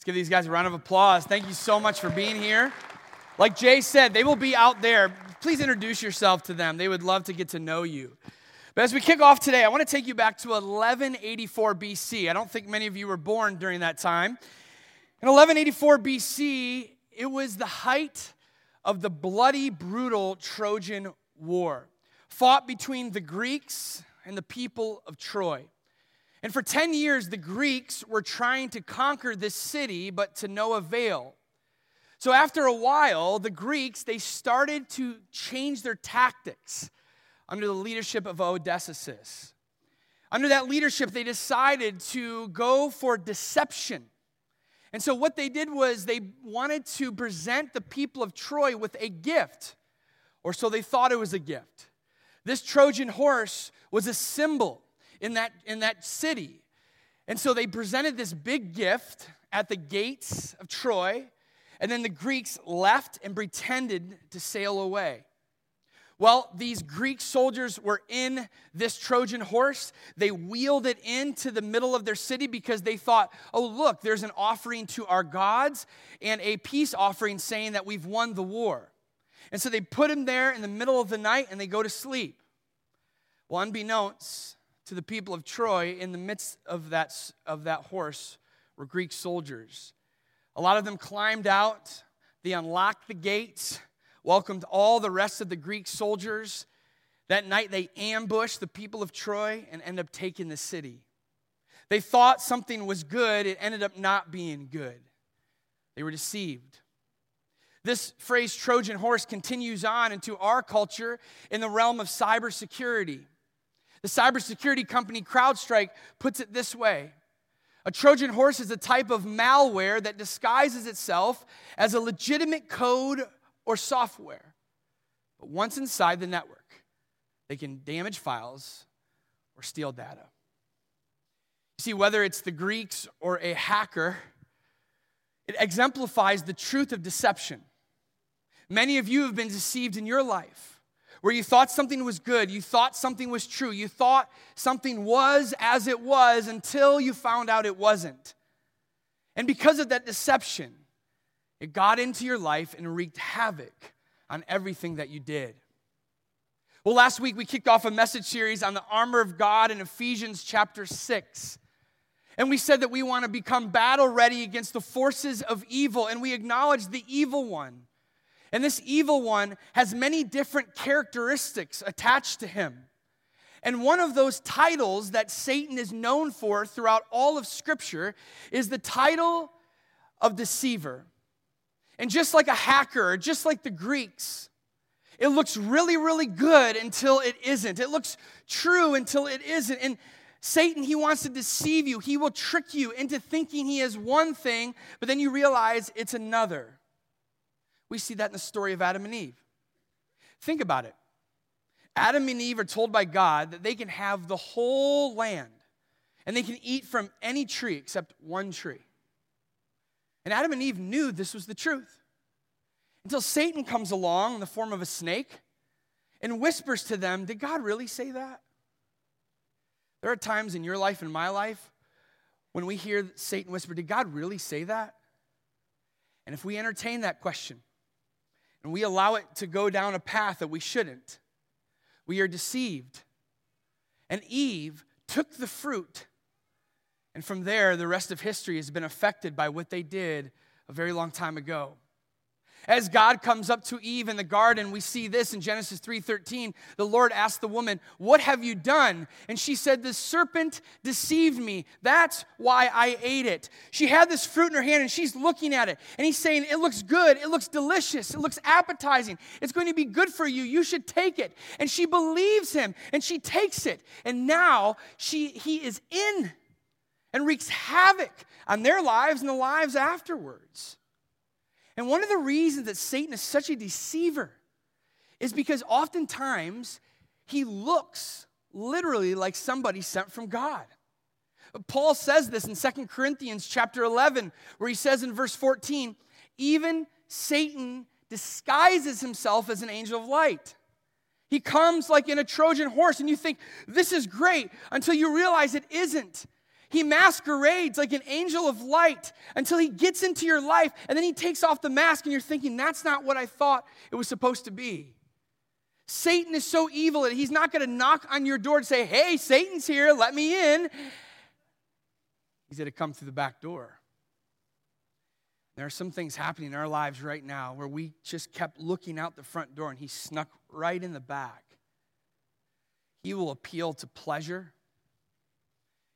Let's give these guys a round of applause. Thank you so much for being here. Like Jay said, they will be out there. Please introduce yourself to them. They would love to get to know you. But as we kick off today, I want to take you back to 1184 BC. I don't think many of you were born during that time. In 1184 BC, it was the height of the bloody, brutal Trojan War, fought between the Greeks and the people of Troy. And for 10 years, the Greeks were trying to conquer this city, but to no avail. So after a while, the Greeks, they started to change their tactics under the leadership of Odysseus. Under that leadership, they decided to go for deception. And so what they did was they wanted to present the people of Troy with a gift, or so they thought it was a gift. This Trojan horse was a symbol in that, in that city. And so they presented this big gift at the gates of Troy, and then the Greeks left and pretended to sail away. Well, these Greek soldiers were in this Trojan horse. They wheeled it into the middle of their city because they thought, oh, look, there's an offering to our gods and a peace offering saying that we've won the war. And so they put him there in the middle of the night and they go to sleep. Well, unbeknownst to the people of Troy, in the midst of that, of that horse were Greek soldiers. A lot of them climbed out, they unlocked the gates welcomed all the rest of the Greek soldiers. That night, they ambushed the people of Troy and ended up taking the city. They thought something was good, it ended up not being good. They were deceived. This phrase, Trojan horse, continues on into our culture in the realm of cybersecurity. The cybersecurity company CrowdStrike puts it this way A Trojan horse is a type of malware that disguises itself as a legitimate code or software. But once inside the network, they can damage files or steal data. You see, whether it's the Greeks or a hacker, it exemplifies the truth of deception. Many of you have been deceived in your life where you thought something was good, you thought something was true, you thought something was as it was until you found out it wasn't. And because of that deception, it got into your life and wreaked havoc on everything that you did. Well, last week we kicked off a message series on the armor of God in Ephesians chapter 6. And we said that we want to become battle ready against the forces of evil, and we acknowledge the evil one. And this evil one has many different characteristics attached to him. And one of those titles that Satan is known for throughout all of Scripture is the title of deceiver. And just like a hacker, just like the Greeks, it looks really, really good until it isn't. It looks true until it isn't. And Satan, he wants to deceive you. He will trick you into thinking he is one thing, but then you realize it's another. We see that in the story of Adam and Eve. Think about it. Adam and Eve are told by God that they can have the whole land and they can eat from any tree except one tree. And Adam and Eve knew this was the truth until Satan comes along in the form of a snake and whispers to them, Did God really say that? There are times in your life and my life when we hear Satan whisper, Did God really say that? And if we entertain that question and we allow it to go down a path that we shouldn't, we are deceived. And Eve took the fruit and from there, the rest of history has been affected by what they did a very long time ago. As God comes up to Eve in the garden, we see this in Genesis 3:13. The Lord asked the woman, "What have you done?" And she said, "The serpent deceived me. That's why I ate it." She had this fruit in her hand and she's looking at it. And he's saying, "It looks good. It looks delicious. It looks appetizing. It's going to be good for you. You should take it." And she believes him and she takes it. And now she he is in and wreaks havoc on their lives and the lives afterwards. And one of the reasons that Satan is such a deceiver is because oftentimes he looks literally like somebody sent from God. Paul says this in Second Corinthians chapter 11 where he says in verse 14, even Satan disguises himself as an angel of light. He comes like in a Trojan horse and you think this is great until you realize it isn't. He masquerades like an angel of light until he gets into your life and then he takes off the mask and you're thinking, that's not what I thought it was supposed to be. Satan is so evil that he's not going to knock on your door and say, hey, Satan's here, let me in. He's going to come through the back door. There are some things happening in our lives right now where we just kept looking out the front door and he snuck right in the back. He will appeal to pleasure.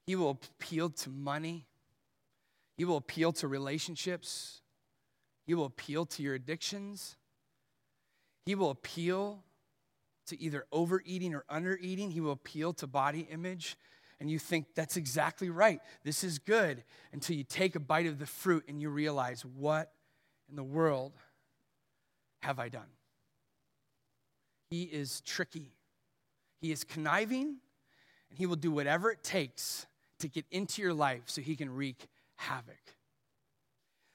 He will appeal to money. He will appeal to relationships. He will appeal to your addictions. He will appeal to either overeating or undereating. He will appeal to body image. And you think that's exactly right. This is good until you take a bite of the fruit and you realize, what in the world have I done? He is tricky. He is conniving, and he will do whatever it takes to get into your life so he can wreak havoc.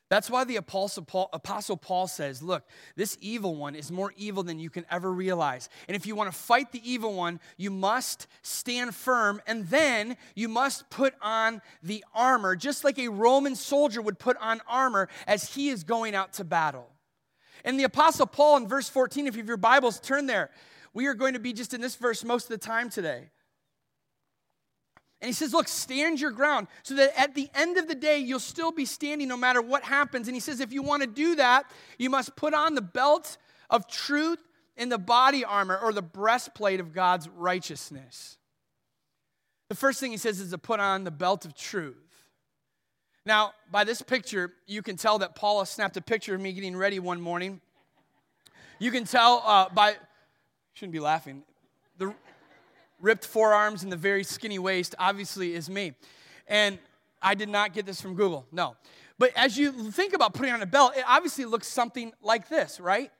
That's why the Apostle Paul, Apostle Paul, says, Look, this evil one is more evil than you can ever realize. And if you want to fight the evil one, you must stand firm, and then you must put on the armor, just like a Roman soldier would put on armor as he is going out to battle. And the Apostle Paul in verse 14, if you have your Bibles, turn there. We are going to be just in this verse most of the time today. And he says, Look, stand your ground so that at the end of the day, you'll still be standing no matter what happens. And he says, If you want to do that, you must put on the belt of truth and the body armor or the breastplate of God's righteousness. The first thing he says is to put on the belt of truth. Now, by this picture, you can tell that Paula snapped a picture of me getting ready one morning. You can tell uh, by, shouldn't be laughing. Ripped forearms and the very skinny waist obviously is me. And I did not get this from Google, no. But as you think about putting on a belt, it obviously looks something like this, right?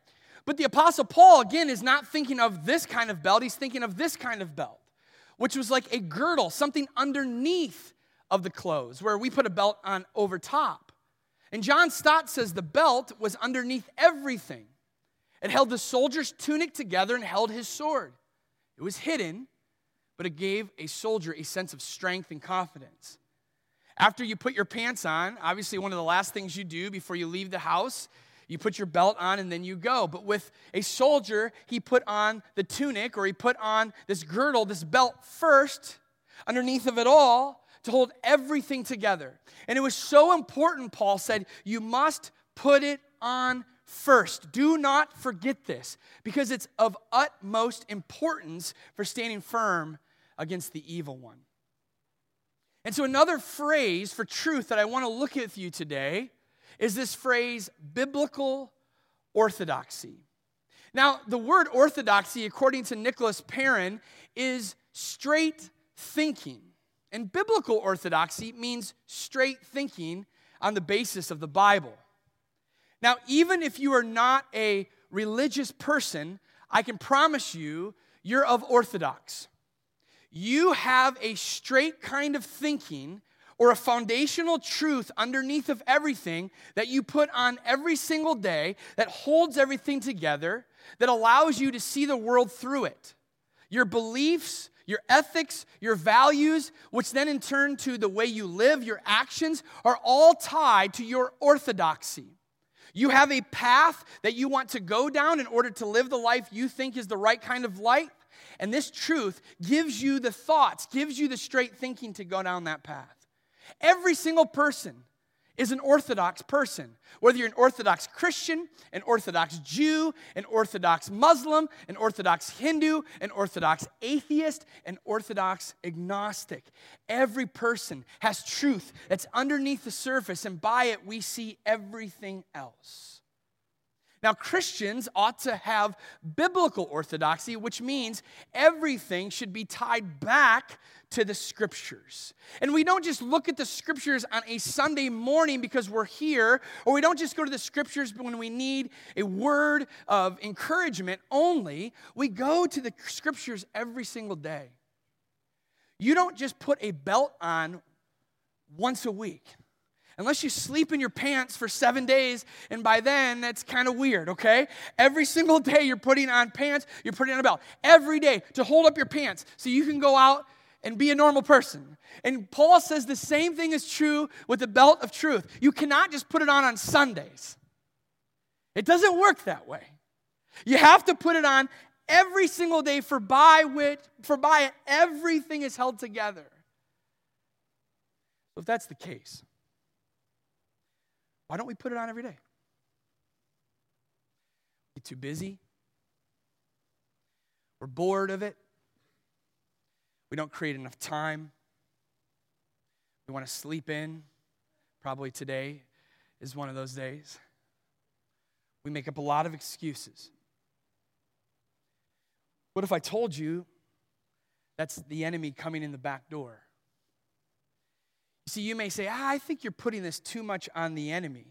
But the Apostle Paul, again, is not thinking of this kind of belt, he's thinking of this kind of belt, which was like a girdle, something underneath of the clothes, where we put a belt on over top. And John Stott says the belt was underneath everything. It held the soldier's tunic together and held his sword. It was hidden, but it gave a soldier a sense of strength and confidence. After you put your pants on, obviously, one of the last things you do before you leave the house, you put your belt on and then you go. But with a soldier, he put on the tunic or he put on this girdle, this belt first, underneath of it all, to hold everything together. And it was so important, Paul said, you must put it on first. Do not forget this because it's of utmost importance for standing firm against the evil one. And so, another phrase for truth that I want to look at with you today is this phrase biblical orthodoxy. Now, the word orthodoxy, according to Nicholas Perrin, is straight thinking. And biblical orthodoxy means straight thinking on the basis of the Bible. Now, even if you are not a religious person, I can promise you, you're of orthodox you have a straight kind of thinking or a foundational truth underneath of everything that you put on every single day that holds everything together, that allows you to see the world through it. Your beliefs, your ethics, your values, which then in turn to the way you live, your actions, are all tied to your orthodoxy. You have a path that you want to go down in order to live the life you think is the right kind of life. And this truth gives you the thoughts, gives you the straight thinking to go down that path. Every single person is an Orthodox person. Whether you're an Orthodox Christian, an Orthodox Jew, an Orthodox Muslim, an Orthodox Hindu, an Orthodox atheist, an Orthodox agnostic. Every person has truth that's underneath the surface, and by it we see everything else. Now, Christians ought to have biblical orthodoxy, which means everything should be tied back to the scriptures. And we don't just look at the scriptures on a Sunday morning because we're here, or we don't just go to the scriptures when we need a word of encouragement only. We go to the scriptures every single day. You don't just put a belt on once a week unless you sleep in your pants for seven days, and by then that's kind of weird, okay? Every single day you're putting on pants, you're putting on a belt. Every day to hold up your pants so you can go out and be a normal person. And Paul says the same thing is true with the belt of truth. You cannot just put it on on Sundays, it doesn't work that way. You have to put it on every single day, for by which, for by it, everything is held together. If that's the case, why don't we put it on every day? Get too busy. We're bored of it. We don't create enough time. We want to sleep in. Probably today is one of those days. We make up a lot of excuses. What if I told you that's the enemy coming in the back door? See, you may say, ah, I think you're putting this too much on the enemy.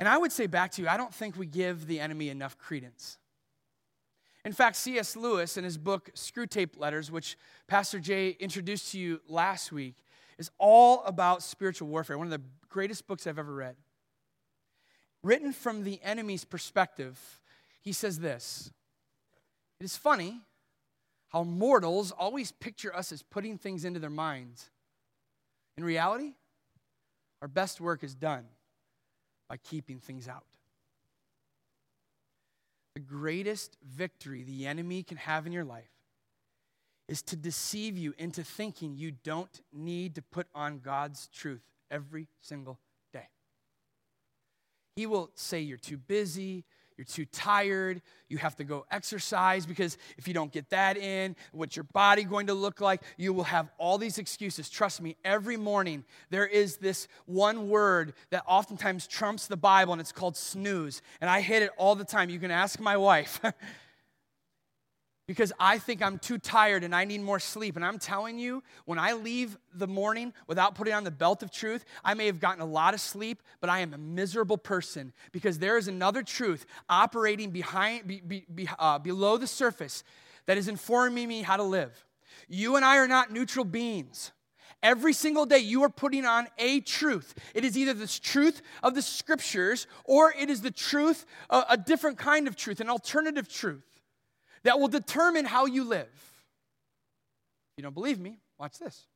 And I would say back to you, I don't think we give the enemy enough credence. In fact, C.S. Lewis, in his book Screwtape Letters, which Pastor Jay introduced to you last week, is all about spiritual warfare, one of the greatest books I've ever read. Written from the enemy's perspective, he says this It is funny how mortals always picture us as putting things into their minds. In reality, our best work is done by keeping things out. The greatest victory the enemy can have in your life is to deceive you into thinking you don't need to put on God's truth every single day. He will say you're too busy, you're too tired, you have to go exercise because if you don't get that in, what's your body going to look like? You will have all these excuses. Trust me, every morning there is this one word that oftentimes trumps the Bible, and it's called snooze. And I hit it all the time. You can ask my wife. because I think I'm too tired and I need more sleep. And I'm telling you, when I leave the morning without putting on the belt of truth, I may have gotten a lot of sleep, but I am a miserable person because there is another truth operating behind, be, be, uh, below the surface that is informing me how to live. You and I are not neutral beings. Every single day, you are putting on a truth. It is either the truth of the scriptures or it is the truth, a, a different kind of truth, an alternative truth that will determine how you live. If you don't believe me, watch this.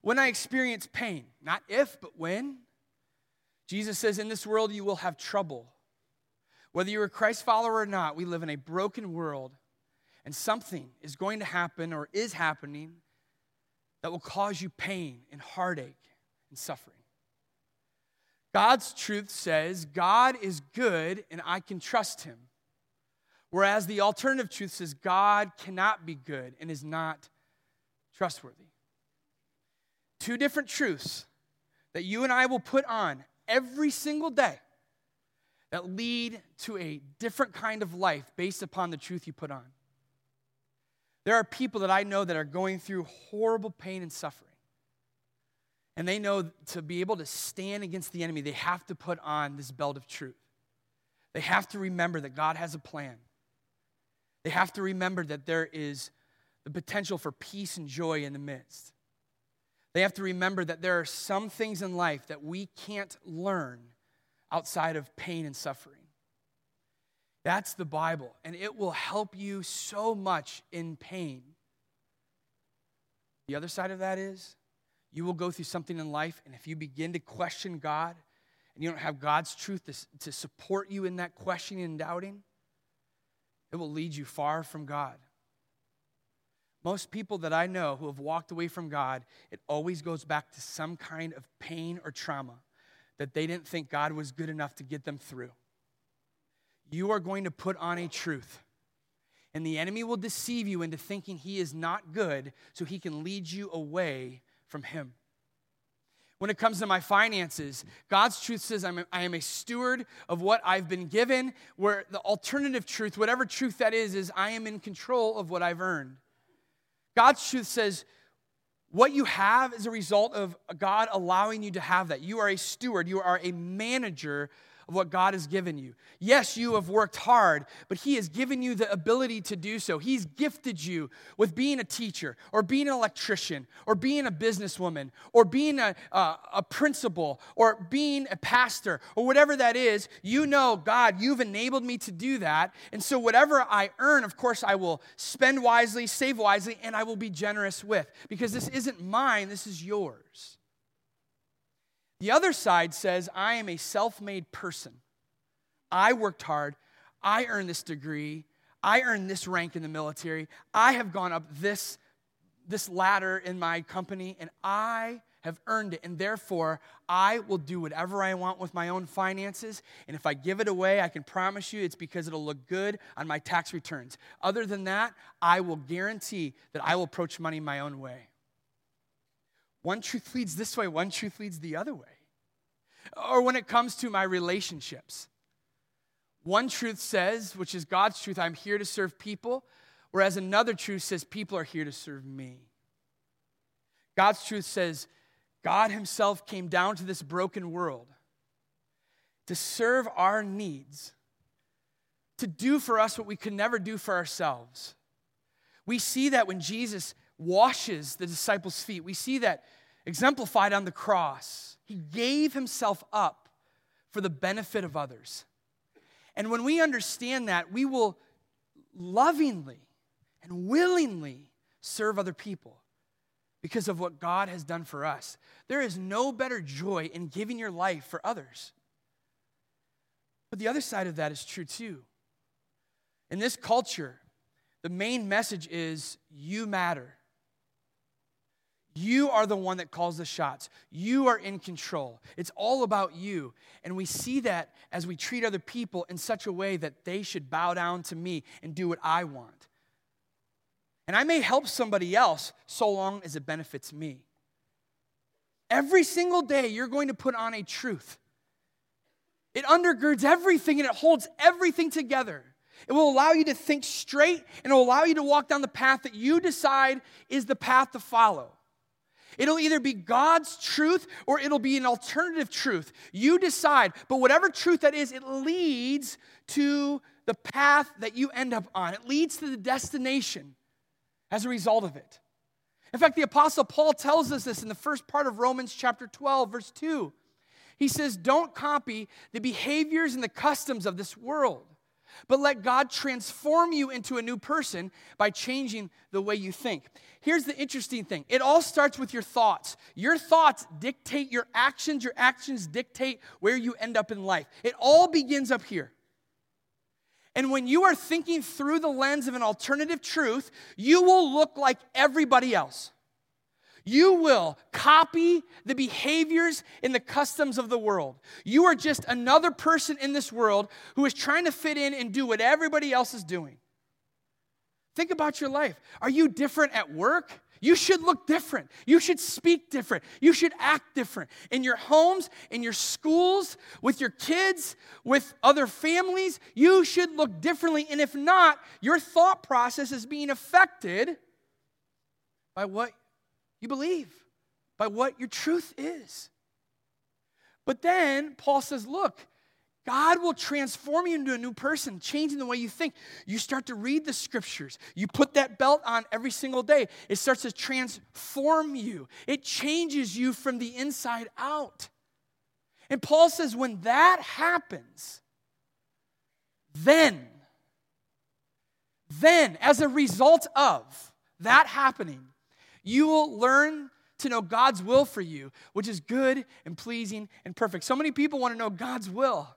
When I experience pain, not if, but when, Jesus says, In this world you will have trouble. Whether you're a Christ follower or not, we live in a broken world, and something is going to happen or is happening that will cause you pain and heartache and suffering. God's truth says God is good and I can trust him. Whereas the alternative truth says God cannot be good and is not trustworthy. Two different truths that you and I will put on every single day that lead to a different kind of life based upon the truth you put on. There are people that I know that are going through horrible pain and suffering. And they know to be able to stand against the enemy, they have to put on this belt of truth. They have to remember that God has a plan. They have to remember that there is the potential for peace and joy in the midst. They have to remember that there are some things in life that we can't learn outside of pain and suffering. That's the Bible, and it will help you so much in pain. The other side of that is you will go through something in life, and if you begin to question God and you don't have God's truth to, to support you in that questioning and doubting, it will lead you far from God. Most people that I know who have walked away from God, it always goes back to some kind of pain or trauma that they didn't think God was good enough to get them through. You are going to put on a truth, and the enemy will deceive you into thinking he is not good so he can lead you away from him when it comes to my finances. God's truth says I'm a, I am a steward of what I've been given, where the alternative truth, whatever truth that is, is I am in control of what I've earned. God's truth says what you have is a result of God allowing you to have that. You are a steward, you are a manager of what God has given you. Yes, you have worked hard, but He has given you the ability to do so. He's gifted you with being a teacher, or being an electrician, or being a businesswoman, or being a, a, a principal, or being a pastor, or whatever that is. You know, God, you've enabled me to do that. And so, whatever I earn, of course, I will spend wisely, save wisely, and I will be generous with, because this isn't mine, this is yours. The other side says, I am a self made person. I worked hard. I earned this degree. I earned this rank in the military. I have gone up this, this ladder in my company, and I have earned it. And therefore, I will do whatever I want with my own finances. And if I give it away, I can promise you it's because it'll look good on my tax returns. Other than that, I will guarantee that I will approach money my own way. One truth leads this way, one truth leads the other way. Or when it comes to my relationships, one truth says, which is God's truth, I'm here to serve people, whereas another truth says, people are here to serve me. God's truth says, God Himself came down to this broken world to serve our needs, to do for us what we could never do for ourselves. We see that when Jesus washes the disciples' feet. We see that exemplified on the cross. He gave himself up for the benefit of others. And when we understand that, we will lovingly and willingly serve other people because of what God has done for us. There is no better joy in giving your life for others. But the other side of that is true too. In this culture, the main message is you matter. You are the one that calls the shots. You are in control. It's all about you. And we see that as we treat other people in such a way that they should bow down to me and do what I want. And I may help somebody else so long as it benefits me. Every single day, you're going to put on a truth. It undergirds everything and it holds everything together. It will allow you to think straight and it will allow you to walk down the path that you decide is the path to follow. It'll either be God's truth or it'll be an alternative truth. You decide. But whatever truth that is, it leads to the path that you end up on. It leads to the destination as a result of it. In fact, the Apostle Paul tells us this in the first part of Romans chapter 12, verse 2. He says, Don't copy the behaviors and the customs of this world but let God transform you into a new person by changing the way you think. Here's the interesting thing it all starts with your thoughts. Your thoughts dictate your actions, your actions dictate where you end up in life. It all begins up here. And when you are thinking through the lens of an alternative truth, you will look like everybody else. You will copy the behaviors and the customs of the world. You are just another person in this world who is trying to fit in and do what everybody else is doing. Think about your life. Are you different at work? You should look different. You should speak different. You should act different. In your homes, in your schools, with your kids, with other families, you should look differently. And if not, your thought process is being affected by what you believe by what your truth is. But then Paul says, look, God will transform you into a new person, changing the way you think. You start to read the scriptures. You put that belt on every single day. It starts to transform you, it changes you from the inside out. And Paul says, when that happens, then, then, as a result of that happening, you will learn to know God's will for you, which is good and pleasing and perfect. So many people want to know God's will,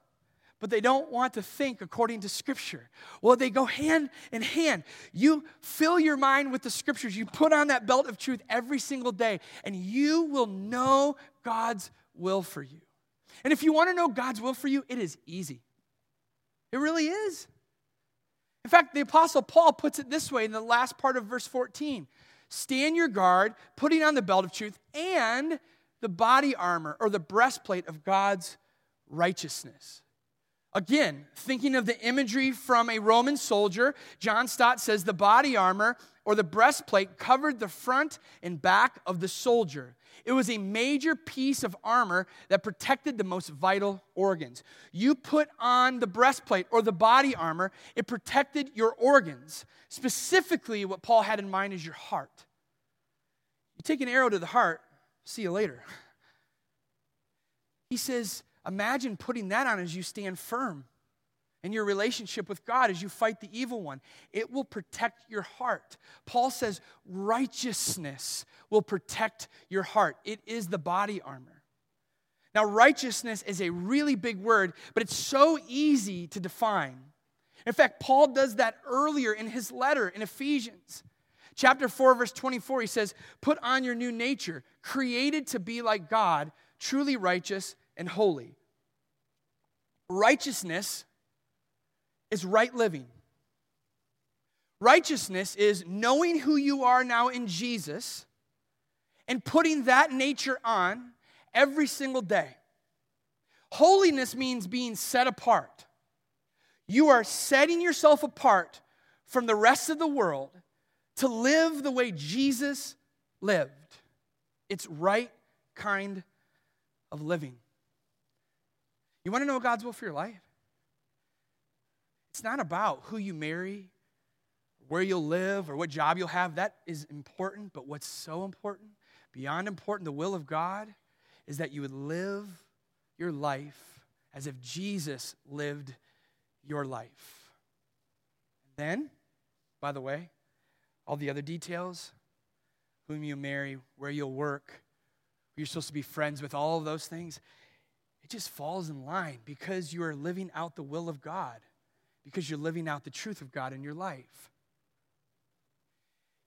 but they don't want to think according to Scripture. Well, they go hand in hand. You fill your mind with the Scriptures, you put on that belt of truth every single day, and you will know God's will for you. And if you want to know God's will for you, it is easy. It really is. In fact, the Apostle Paul puts it this way in the last part of verse 14 stand your guard, putting on the belt of truth and the body armor or the breastplate of God's righteousness. Again, thinking of the imagery from a Roman soldier, John Stott says the body armor or the breastplate covered the front and back of the soldier. It was a major piece of armor that protected the most vital organs. You put on the breastplate or the body armor, it protected your organs. Specifically, what Paul had in mind is your heart. You take an arrow to the heart, see you later. He says, imagine putting that on as you stand firm in your relationship with God as you fight the evil one. It will protect your heart. Paul says righteousness will protect your heart. It is the body armor. Now, righteousness is a really big word, but it's so easy to define. In fact, Paul does that earlier in his letter in Ephesians. Chapter 4, verse 24, he says, Put on your new nature, created to be like God, truly righteous and holy. Righteousness is right living. Righteousness is knowing who you are now in Jesus and putting that nature on every single day. Holiness means being set apart. You are setting yourself apart from the rest of the world to live the way Jesus lived. It's right kind of living. You want to know God's will for your life? It's not about who you marry, where you'll live, or what job you'll have. That is important, but what's so important, beyond important, the will of God, is that you would live your life as if Jesus lived your life. And Then, by the way, all the other details whom you marry, where you'll work, who you're supposed to be friends with, all of those things it just falls in line because you are living out the will of God because you're living out the truth of God in your life.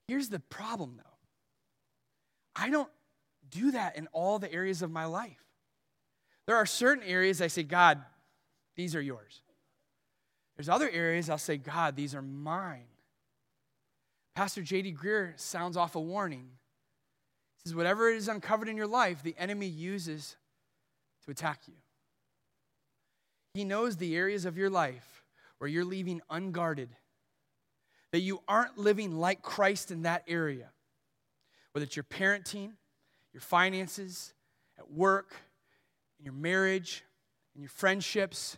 Here's the problem, though I don't do that in all the areas of my life. There are certain areas I say, God, these are yours. There's other areas I'll say, God, these are mine. Pastor J.D. Greear sounds off a warning. He says, Whatever is uncovered in your life, the enemy uses to attack you. He knows the areas of your life where you're leaving unguarded, that you aren't living like Christ in that area, whether it's your parenting, your finances, at work, in your marriage, in your friendships,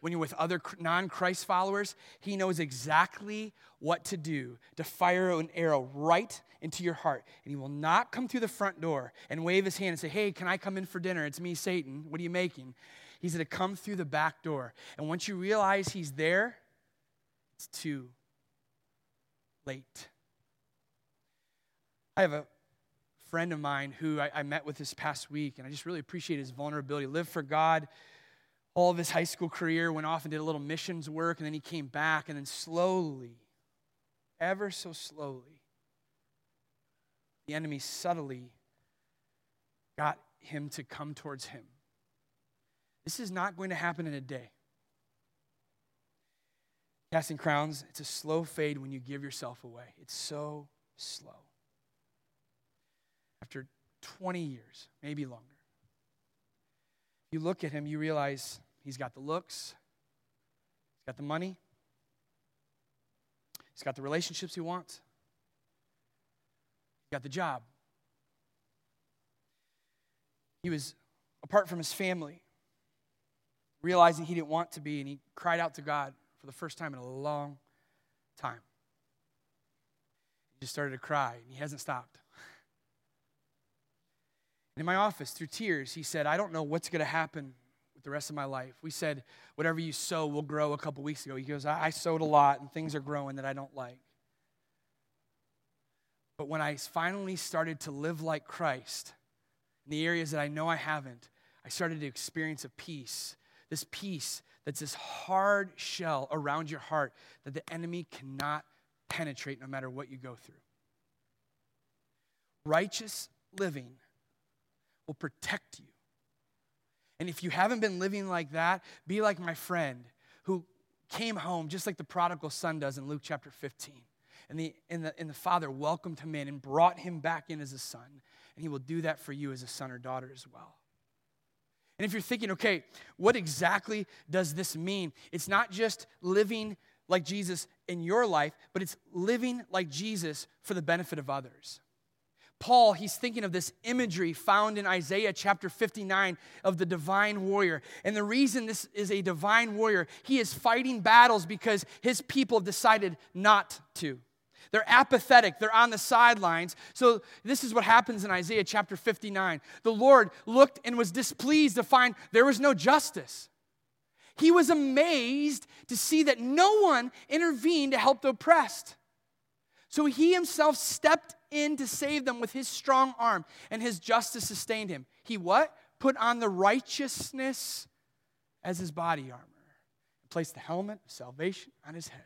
when you're with other non Christ followers, He knows exactly what to do to fire an arrow right into your heart. And He will not come through the front door and wave His hand and say, Hey, can I come in for dinner? It's me, Satan. What are you making? He's going to come through the back door. And once you realize he's there, it's too late. I have a friend of mine who I, I, met with this past week, and I just really appreciate his vulnerability. Lived for God all of his high school career, went off and did a little missions work, and then he came back, and then slowly, ever so slowly, the enemy subtly got him to come towards him. This is not going to happen in a day. Casting crowns, it's a slow fade when you give yourself away. It's so slow. After 20 years, maybe longer, you look at him, you realize he's got the looks, he's got the money, he's got the relationships he wants, he's got the job. He was apart from his family realizing he didn't want to be, and he cried out to God for the first time in a long time. He just started to cry, and he hasn't stopped. in my office, through tears, he said, I don't know what's going to happen with the rest of my life. We said, whatever you sow will grow a couple weeks ago. He goes, I, I sowed a lot, and things are growing that I don't like. But when I finally started to live like Christ in the areas that I know I haven't, I started to experience a peace this peace that's this hard shell around your heart that the enemy cannot penetrate no matter what you go through. Righteous living will protect you. And if you haven't been living like that, be like my friend who came home just like the prodigal son does in Luke chapter 15. And the, and, the, and the father welcomed him in and brought him back in as a son. And he will do that for you as a son or daughter as well. And if you're thinking, okay, what exactly does this mean? It's not just living like Jesus in your life, but it's living like Jesus for the benefit of others. Paul, he's thinking of this imagery found in Isaiah chapter 59 of the divine warrior. And the reason this is a divine warrior, he is fighting battles because his people decided not to. They're apathetic, they're on the sidelines. So, this is what happens in Isaiah chapter 59. The Lord looked and was displeased to find there was no justice. He was amazed to see that no one intervened to help the oppressed. So he himself stepped in to save them with his strong arm, and his justice sustained him. He what? Put on the righteousness as his body armor, and placed the helmet of salvation on his head.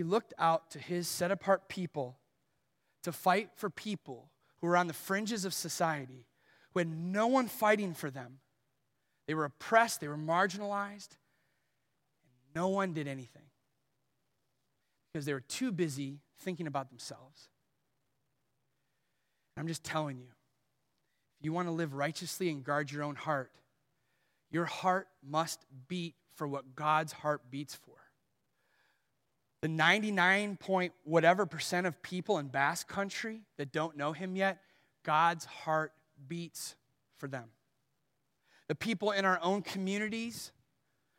He looked out to his set apart people to fight for people who were on the fringes of society, who had no one fighting for them. They were oppressed, they were marginalized, and no one did anything because they were too busy thinking about themselves. I'm just telling you, if you want to live righteously and guard your own heart, your heart must beat for what God's heart beats for. The 99 point whatever percent of people in Basque country that don't know him yet, God's heart beats for them. The people in our own communities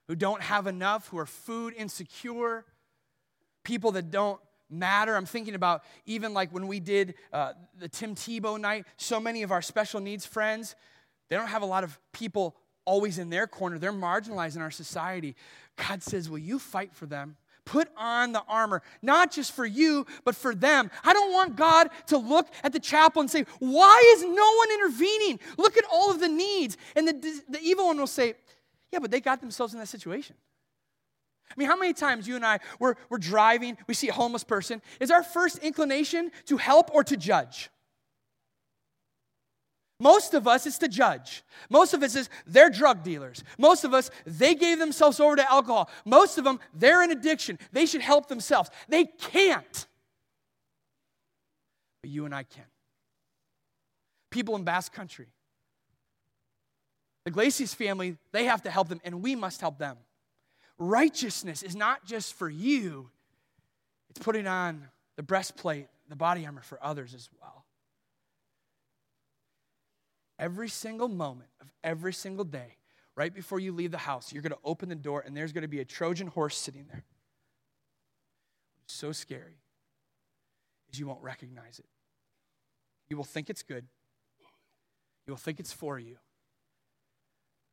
who don't have enough, who are food insecure, people that don't matter. I'm thinking about even like when we did uh, the Tim Tebow night, so many of our special needs friends, they don't have a lot of people always in their corner. They're marginalized in our society. God says, Will you fight for them? Put on the armor, not just for you, but for them. I don't want God to look at the chapel and say, Why is no one intervening? Look at all of the needs. And the, the evil one will say, Yeah, but they got themselves in that situation. I mean, how many times you and I, we're, we're driving, we see a homeless person. Is our first inclination to help or to judge? Most of us, it's to judge. Most of us is they're drug dealers. Most of us, they gave themselves over to alcohol. Most of them, they're in addiction. They should help themselves. They can't. But you and I can. People in Basque Country, the Glacius family, they have to help them, and we must help them righteousness is not just for you, it's putting on the breastplate, the body armor for others as well. Every single moment of every single day, right before you leave the house, you're going to open the door and there's going to be a Trojan horse sitting there. It's so scary is you won't recognize it. You will think it's good. You will think it's for you.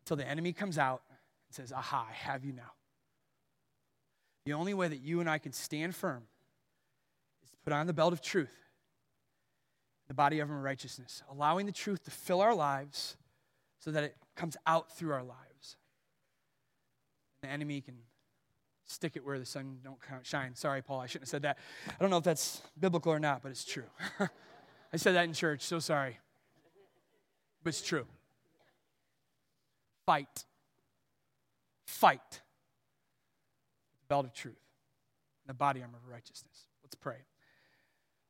Until the enemy comes out and says, Aha, I have you now. The only way that you and I can stand firm is to put on the belt of truth, the body of righteousness, allowing the truth to fill our lives so that it comes out through our lives. The enemy can stick it where the sun don't shine. Sorry, Paul, I shouldn't have said that. I don't know if that's biblical or not, but it's true. I said that in church, so sorry. But it's true. Fight. Fight The belt of truth, the body armor of righteousness. Let's pray.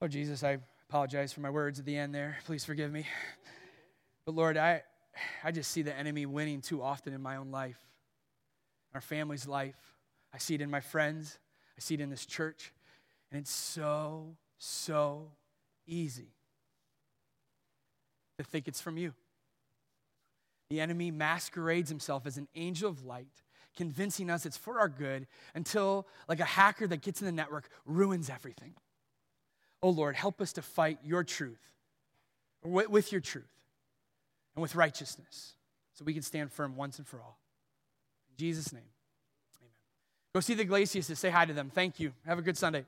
Lord Jesus, I apologize for my words at the end there. Please forgive me. But Lord, I, I just see the enemy winning too often in my own life, our family's life. I see it in my friends, I see it in this church. And it's so, so easy to think it's from you. The enemy masquerades himself as an angel of light convincing us it's for our good until, like a hacker that gets in the network, ruins everything. Oh Lord, help us to fight your truth with your truth and with righteousness so we can stand firm once and for all. In Jesus' name, amen. Go see the Glaciuses. Say hi to them. Thank you. Have a good Sunday.